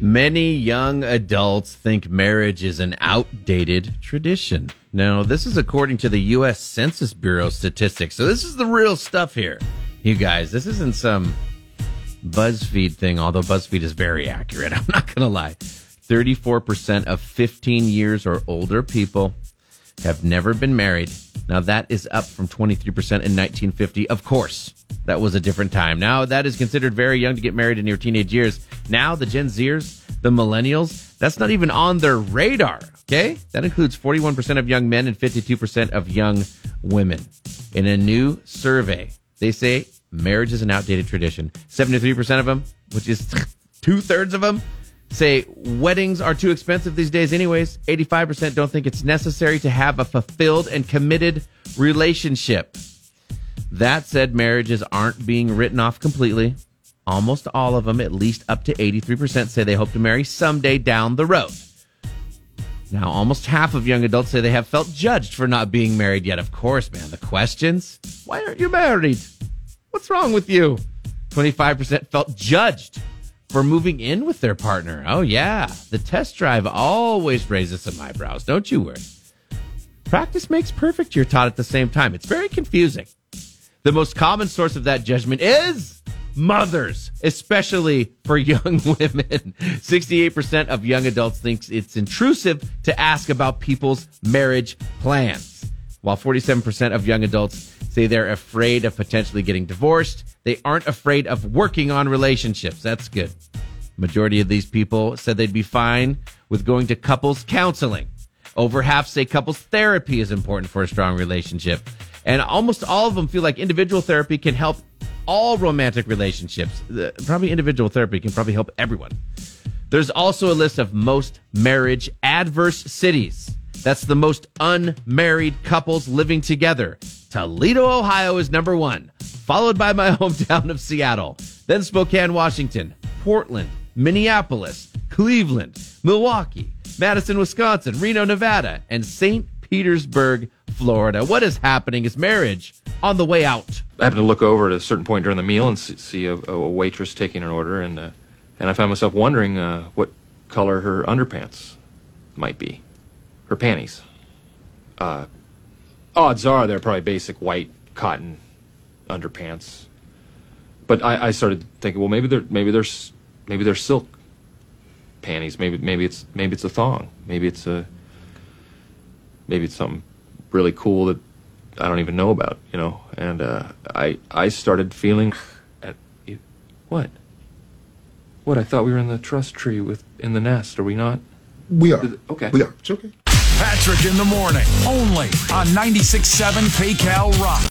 Many young adults think marriage is an outdated tradition. Now, this is according to the U.S. Census Bureau statistics. So, this is the real stuff here, you guys. This isn't some BuzzFeed thing, although BuzzFeed is very accurate. I'm not going to lie. 34% of 15 years or older people have never been married. Now, that is up from 23% in 1950. Of course, that was a different time. Now, that is considered very young to get married in your teenage years. Now, the Gen Zers, the millennials, that's not even on their radar. Okay. That includes 41% of young men and 52% of young women. In a new survey, they say marriage is an outdated tradition. 73% of them, which is two thirds of them, say weddings are too expensive these days, anyways. 85% don't think it's necessary to have a fulfilled and committed relationship. That said, marriages aren't being written off completely. Almost all of them, at least up to 83%, say they hope to marry someday down the road. Now, almost half of young adults say they have felt judged for not being married yet. Of course, man, the questions why aren't you married? What's wrong with you? 25% felt judged for moving in with their partner. Oh, yeah. The test drive always raises some eyebrows. Don't you worry. Practice makes perfect, you're taught at the same time. It's very confusing. The most common source of that judgment is mothers, especially for young women. 68% of young adults thinks it's intrusive to ask about people's marriage plans, while 47% of young adults say they're afraid of potentially getting divorced. They aren't afraid of working on relationships. That's good. Majority of these people said they'd be fine with going to couples counseling. Over half say couples therapy is important for a strong relationship. And almost all of them feel like individual therapy can help all romantic relationships. Probably individual therapy can probably help everyone. There's also a list of most marriage adverse cities. That's the most unmarried couples living together. Toledo, Ohio is number one, followed by my hometown of Seattle, then Spokane, Washington, Portland, Minneapolis, Cleveland, Milwaukee, Madison, Wisconsin, Reno, Nevada, and St. Petersburg, Florida. What is happening? Is marriage on the way out? I happened to look over at a certain point during the meal and see a, a waitress taking an order, and uh, and I found myself wondering uh, what color her underpants might be, her panties. Uh, odds are they're probably basic white cotton underpants. But I, I started thinking, well, maybe they're maybe they're maybe they're silk panties. Maybe maybe it's maybe it's a thong. Maybe it's a maybe it's something really cool that I don't even know about, you know. And uh, I I started feeling at what what I thought we were in the trust tree with in the nest. Are we not? We are. Okay. We are. It's okay. Patrick in the morning, only on 96.7 KCAL Rock.